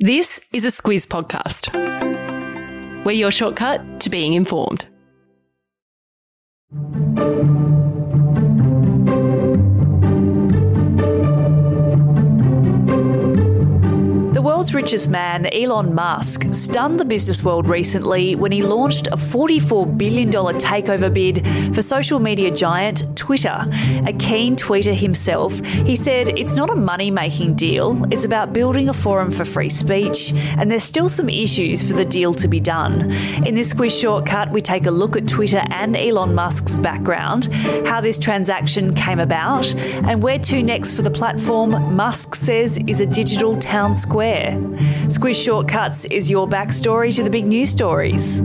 This is a Squiz podcast. We're your shortcut to being informed. The world's richest man, Elon Musk, stunned the business world recently when he launched a $44 billion takeover bid for social media giant Twitter. A keen tweeter himself, he said it's not a money making deal, it's about building a forum for free speech, and there's still some issues for the deal to be done. In this Squiz shortcut, we take a look at Twitter and Elon Musk's background, how this transaction came about, and where to next for the platform Musk says is a digital town square. Squiz Shortcuts is your backstory to the big news stories.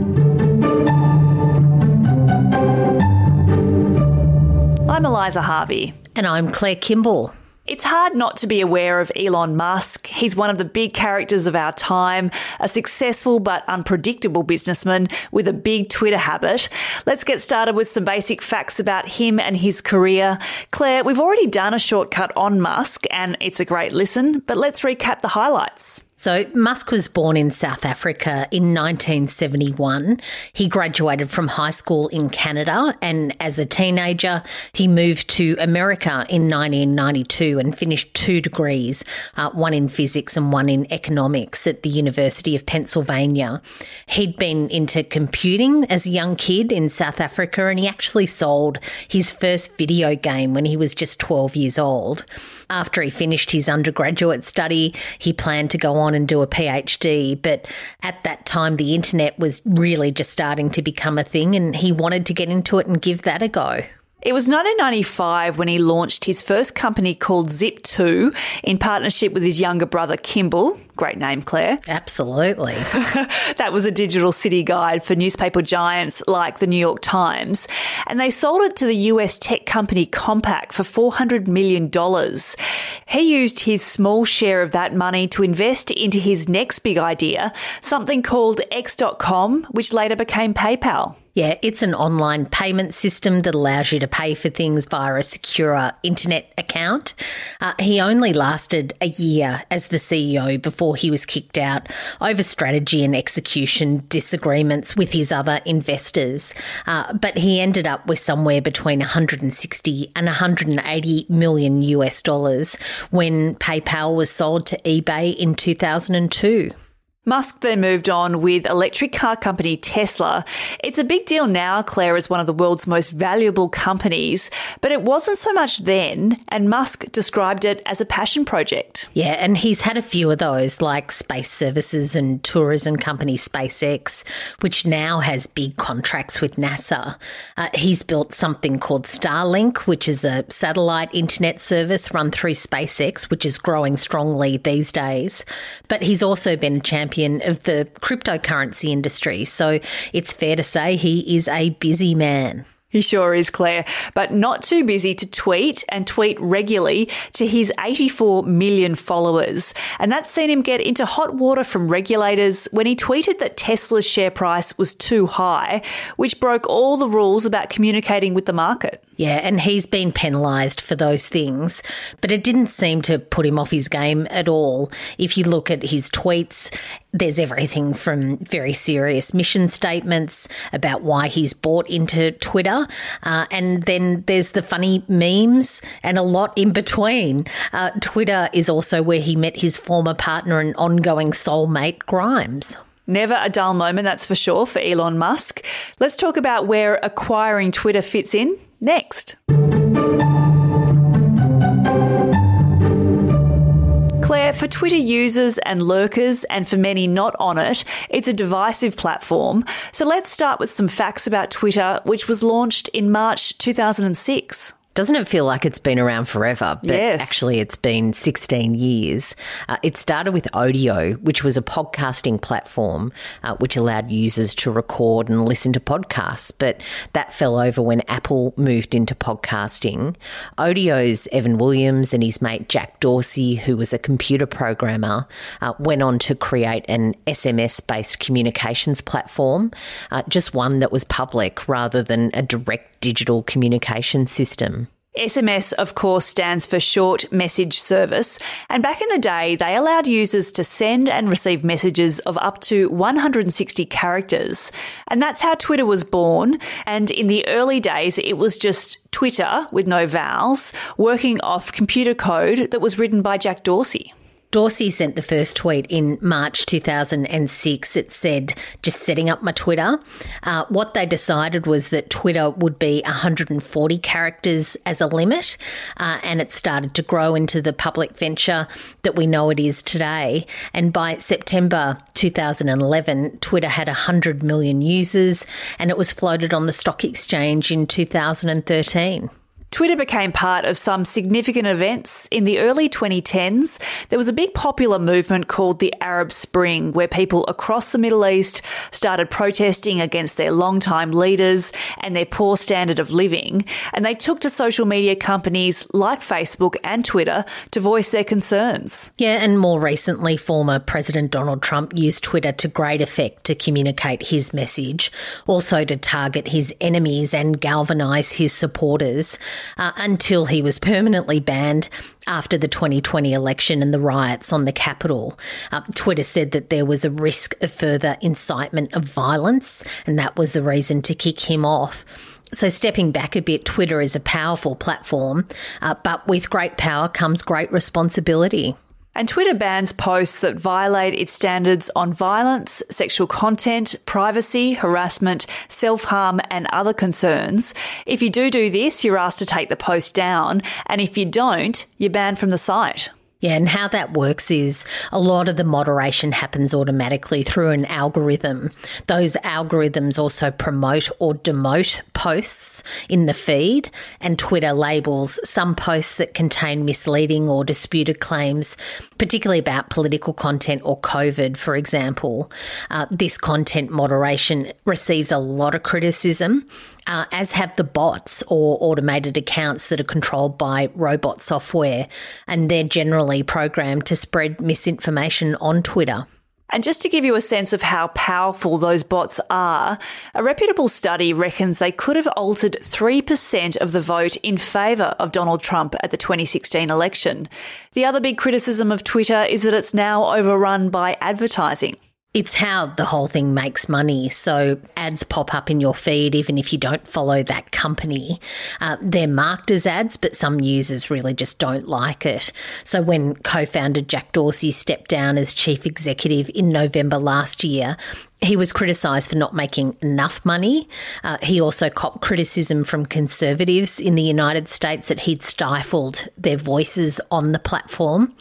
I'm Eliza Harvey. And I'm Claire Kimball. It's hard not to be aware of Elon Musk. He's one of the big characters of our time, a successful but unpredictable businessman with a big Twitter habit. Let's get started with some basic facts about him and his career. Claire, we've already done a shortcut on Musk and it's a great listen, but let's recap the highlights. So, Musk was born in South Africa in 1971. He graduated from high school in Canada, and as a teenager, he moved to America in 1992 and finished two degrees uh, one in physics and one in economics at the University of Pennsylvania. He'd been into computing as a young kid in South Africa, and he actually sold his first video game when he was just 12 years old. After he finished his undergraduate study, he planned to go on and do a PhD. But at that time, the internet was really just starting to become a thing, and he wanted to get into it and give that a go. It was 1995 when he launched his first company called Zip2 in partnership with his younger brother Kimball. Great name, Claire. Absolutely. that was a digital city guide for newspaper giants like the New York Times. And they sold it to the US tech company Compaq for $400 million. He used his small share of that money to invest into his next big idea, something called X.com, which later became PayPal. Yeah, it's an online payment system that allows you to pay for things via a secure internet account. Uh, he only lasted a year as the CEO before he was kicked out over strategy and execution disagreements with his other investors. Uh, but he ended up with somewhere between 160 and 180 million US dollars when PayPal was sold to eBay in 2002. Musk then moved on with electric car company Tesla. It's a big deal now, Claire, is one of the world's most valuable companies, but it wasn't so much then, and Musk described it as a passion project. Yeah, and he's had a few of those, like space services and tourism company SpaceX, which now has big contracts with NASA. Uh, he's built something called Starlink, which is a satellite internet service run through SpaceX, which is growing strongly these days. But he's also been a champion champion of the cryptocurrency industry. So it's fair to say he is a busy man. He sure is, Claire, but not too busy to tweet and tweet regularly to his 84 million followers. And that's seen him get into hot water from regulators when he tweeted that Tesla's share price was too high, which broke all the rules about communicating with the market. Yeah, and he's been penalised for those things, but it didn't seem to put him off his game at all. If you look at his tweets, there's everything from very serious mission statements about why he's bought into Twitter, uh, and then there's the funny memes and a lot in between. Uh, Twitter is also where he met his former partner and ongoing soulmate, Grimes. Never a dull moment, that's for sure, for Elon Musk. Let's talk about where acquiring Twitter fits in next. Claire, for Twitter users and lurkers, and for many not on it, it's a divisive platform. So let's start with some facts about Twitter, which was launched in March 2006. Doesn't it feel like it's been around forever? But yes. actually, it's been 16 years. Uh, it started with Odeo, which was a podcasting platform uh, which allowed users to record and listen to podcasts. But that fell over when Apple moved into podcasting. Odeo's Evan Williams and his mate Jack Dorsey, who was a computer programmer, uh, went on to create an SMS based communications platform, uh, just one that was public rather than a direct digital communication system. SMS, of course, stands for Short Message Service. And back in the day, they allowed users to send and receive messages of up to 160 characters. And that's how Twitter was born. And in the early days, it was just Twitter with no vowels, working off computer code that was written by Jack Dorsey. Dorsey sent the first tweet in March 2006. It said, just setting up my Twitter. Uh, what they decided was that Twitter would be 140 characters as a limit, uh, and it started to grow into the public venture that we know it is today. And by September 2011, Twitter had 100 million users, and it was floated on the stock exchange in 2013. Twitter became part of some significant events. In the early 2010s, there was a big popular movement called the Arab Spring, where people across the Middle East started protesting against their longtime leaders and their poor standard of living. And they took to social media companies like Facebook and Twitter to voice their concerns. Yeah, and more recently, former President Donald Trump used Twitter to great effect to communicate his message, also to target his enemies and galvanise his supporters uh, until he was permanently banned after the 2020 election and the riots on the Capitol. Uh, Twitter said that there was a risk of further incitement of violence, and that was the reason to kick him off. So, stepping back a bit, Twitter is a powerful platform, uh, but with great power comes great responsibility. And Twitter bans posts that violate its standards on violence, sexual content, privacy, harassment, self harm, and other concerns. If you do do this, you're asked to take the post down. And if you don't, you're banned from the site. Yeah, and how that works is a lot of the moderation happens automatically through an algorithm. Those algorithms also promote or demote posts in the feed, and Twitter labels some posts that contain misleading or disputed claims, particularly about political content or COVID, for example. Uh, this content moderation receives a lot of criticism uh, as have the bots or automated accounts that are controlled by robot software, and they're generally programmed to spread misinformation on Twitter. And just to give you a sense of how powerful those bots are, a reputable study reckons they could have altered 3% of the vote in favour of Donald Trump at the 2016 election. The other big criticism of Twitter is that it's now overrun by advertising. It's how the whole thing makes money. So ads pop up in your feed, even if you don't follow that company. Uh, they're marked as ads, but some users really just don't like it. So when co founder Jack Dorsey stepped down as chief executive in November last year, he was criticised for not making enough money. Uh, he also copped criticism from conservatives in the United States that he'd stifled their voices on the platform.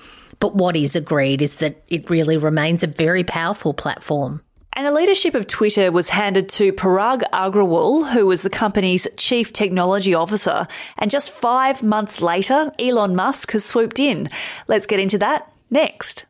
But what is agreed is that it really remains a very powerful platform. And the leadership of Twitter was handed to Parag Agrawal, who was the company's chief technology officer. And just five months later, Elon Musk has swooped in. Let's get into that next.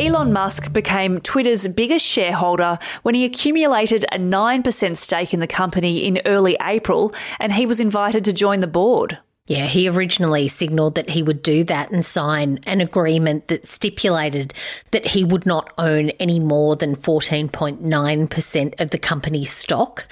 Elon Musk became Twitter's biggest shareholder when he accumulated a 9% stake in the company in early April and he was invited to join the board. Yeah, he originally signalled that he would do that and sign an agreement that stipulated that he would not own any more than 14.9% of the company's stock.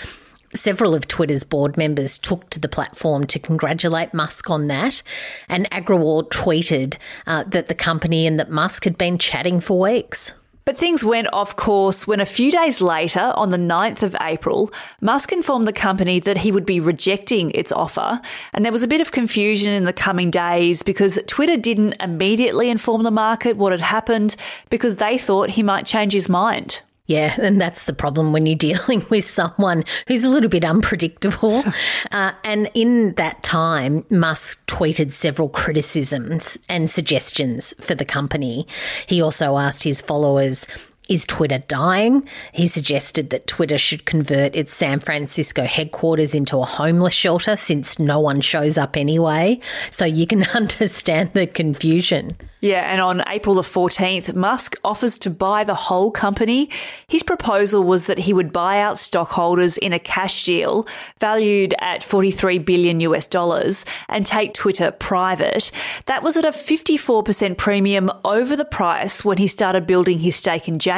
Several of Twitter's board members took to the platform to congratulate Musk on that, and Agrawal tweeted uh, that the company and that Musk had been chatting for weeks. But things went off course when a few days later, on the 9th of April, Musk informed the company that he would be rejecting its offer. And there was a bit of confusion in the coming days because Twitter didn't immediately inform the market what had happened because they thought he might change his mind. Yeah, and that's the problem when you're dealing with someone who's a little bit unpredictable. uh, and in that time, Musk tweeted several criticisms and suggestions for the company. He also asked his followers is Twitter dying? He suggested that Twitter should convert its San Francisco headquarters into a homeless shelter since no one shows up anyway. So you can understand the confusion. Yeah, and on April the 14th, Musk offers to buy the whole company. His proposal was that he would buy out stockholders in a cash deal valued at 43 billion US dollars and take Twitter private. That was at a 54% premium over the price when he started building his stake in January,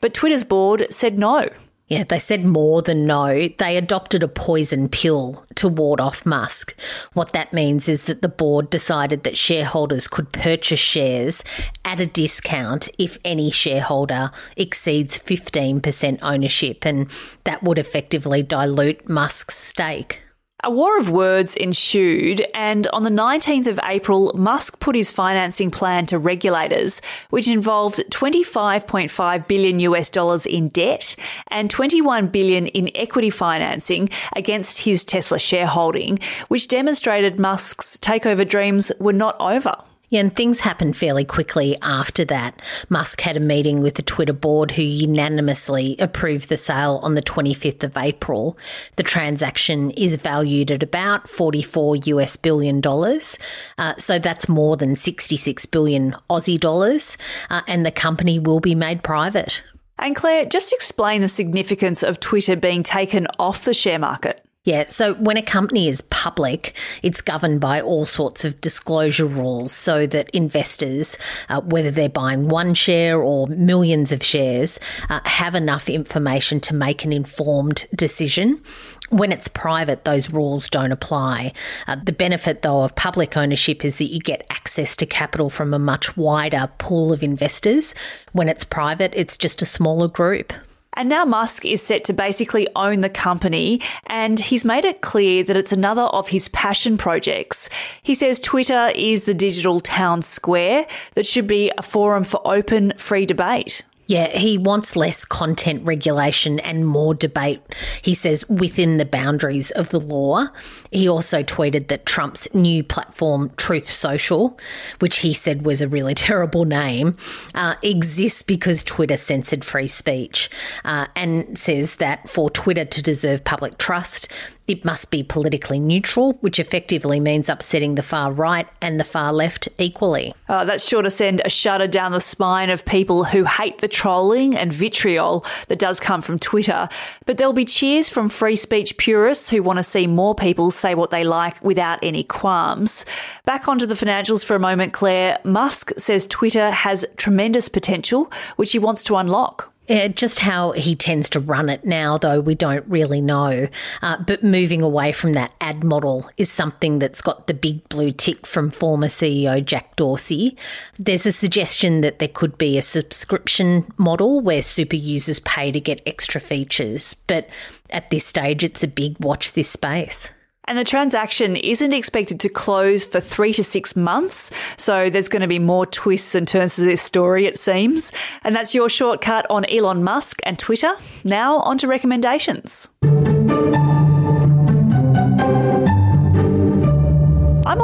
but Twitter's board said no. Yeah, they said more than no. They adopted a poison pill to ward off Musk. What that means is that the board decided that shareholders could purchase shares at a discount if any shareholder exceeds 15% ownership, and that would effectively dilute Musk's stake. A war of words ensued, and on the 19th of April, Musk put his financing plan to regulators, which involved 25.5 billion US dollars in debt and 21 billion in equity financing against his Tesla shareholding, which demonstrated Musk's takeover dreams were not over. Yeah, and things happened fairly quickly after that. Musk had a meeting with the Twitter board who unanimously approved the sale on the 25th of April. The transaction is valued at about 44 US billion dollars. Uh, so that's more than 66 billion Aussie dollars. Uh, and the company will be made private. And Claire, just explain the significance of Twitter being taken off the share market. Yeah, so when a company is public, it's governed by all sorts of disclosure rules so that investors, uh, whether they're buying one share or millions of shares, uh, have enough information to make an informed decision. When it's private, those rules don't apply. Uh, the benefit, though, of public ownership is that you get access to capital from a much wider pool of investors. When it's private, it's just a smaller group. And now Musk is set to basically own the company, and he's made it clear that it's another of his passion projects. He says Twitter is the digital town square that should be a forum for open, free debate. Yeah, he wants less content regulation and more debate, he says, within the boundaries of the law. He also tweeted that Trump's new platform, Truth Social, which he said was a really terrible name, uh, exists because Twitter censored free speech uh, and says that for Twitter to deserve public trust, it must be politically neutral, which effectively means upsetting the far right and the far left equally. Oh, that's sure to send a shudder down the spine of people who hate the trolling and vitriol that does come from Twitter. But there'll be cheers from free speech purists who want to see more people say what they like without any qualms. Back onto the financials for a moment, Claire. Musk says Twitter has tremendous potential, which he wants to unlock. Uh, just how he tends to run it now, though, we don't really know. Uh, but moving away from that ad model is something that's got the big blue tick from former CEO Jack Dorsey. There's a suggestion that there could be a subscription model where super users pay to get extra features. But at this stage, it's a big watch this space. And the transaction isn't expected to close for three to six months. So there's going to be more twists and turns to this story, it seems. And that's your shortcut on Elon Musk and Twitter. Now on to recommendations.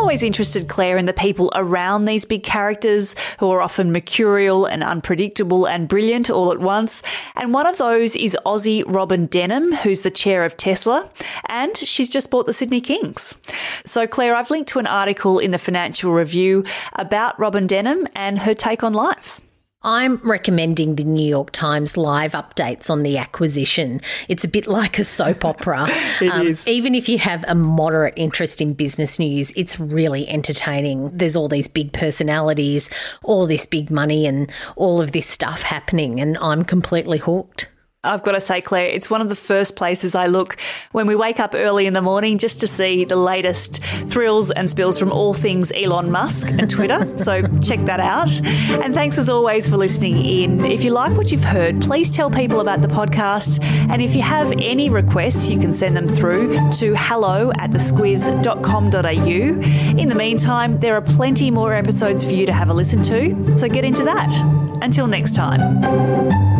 Always interested, Claire, in the people around these big characters who are often mercurial and unpredictable and brilliant all at once. And one of those is Aussie Robyn Denholm, who's the chair of Tesla, and she's just bought the Sydney Kings. So, Claire, I've linked to an article in the Financial Review about Robyn Denholm and her take on life. I'm recommending the New York Times live updates on the acquisition. It's a bit like a soap opera. it um, is. Even if you have a moderate interest in business news, it's really entertaining. There's all these big personalities, all this big money, and all of this stuff happening, and I'm completely hooked. I've got to say, Claire, it's one of the first places I look when we wake up early in the morning just to see the latest thrills and spills from all things Elon Musk and Twitter. so check that out. And thanks as always for listening in. If you like what you've heard, please tell people about the podcast. And if you have any requests, you can send them through to hello at thesquiz.com.au. In the meantime, there are plenty more episodes for you to have a listen to. So get into that. Until next time.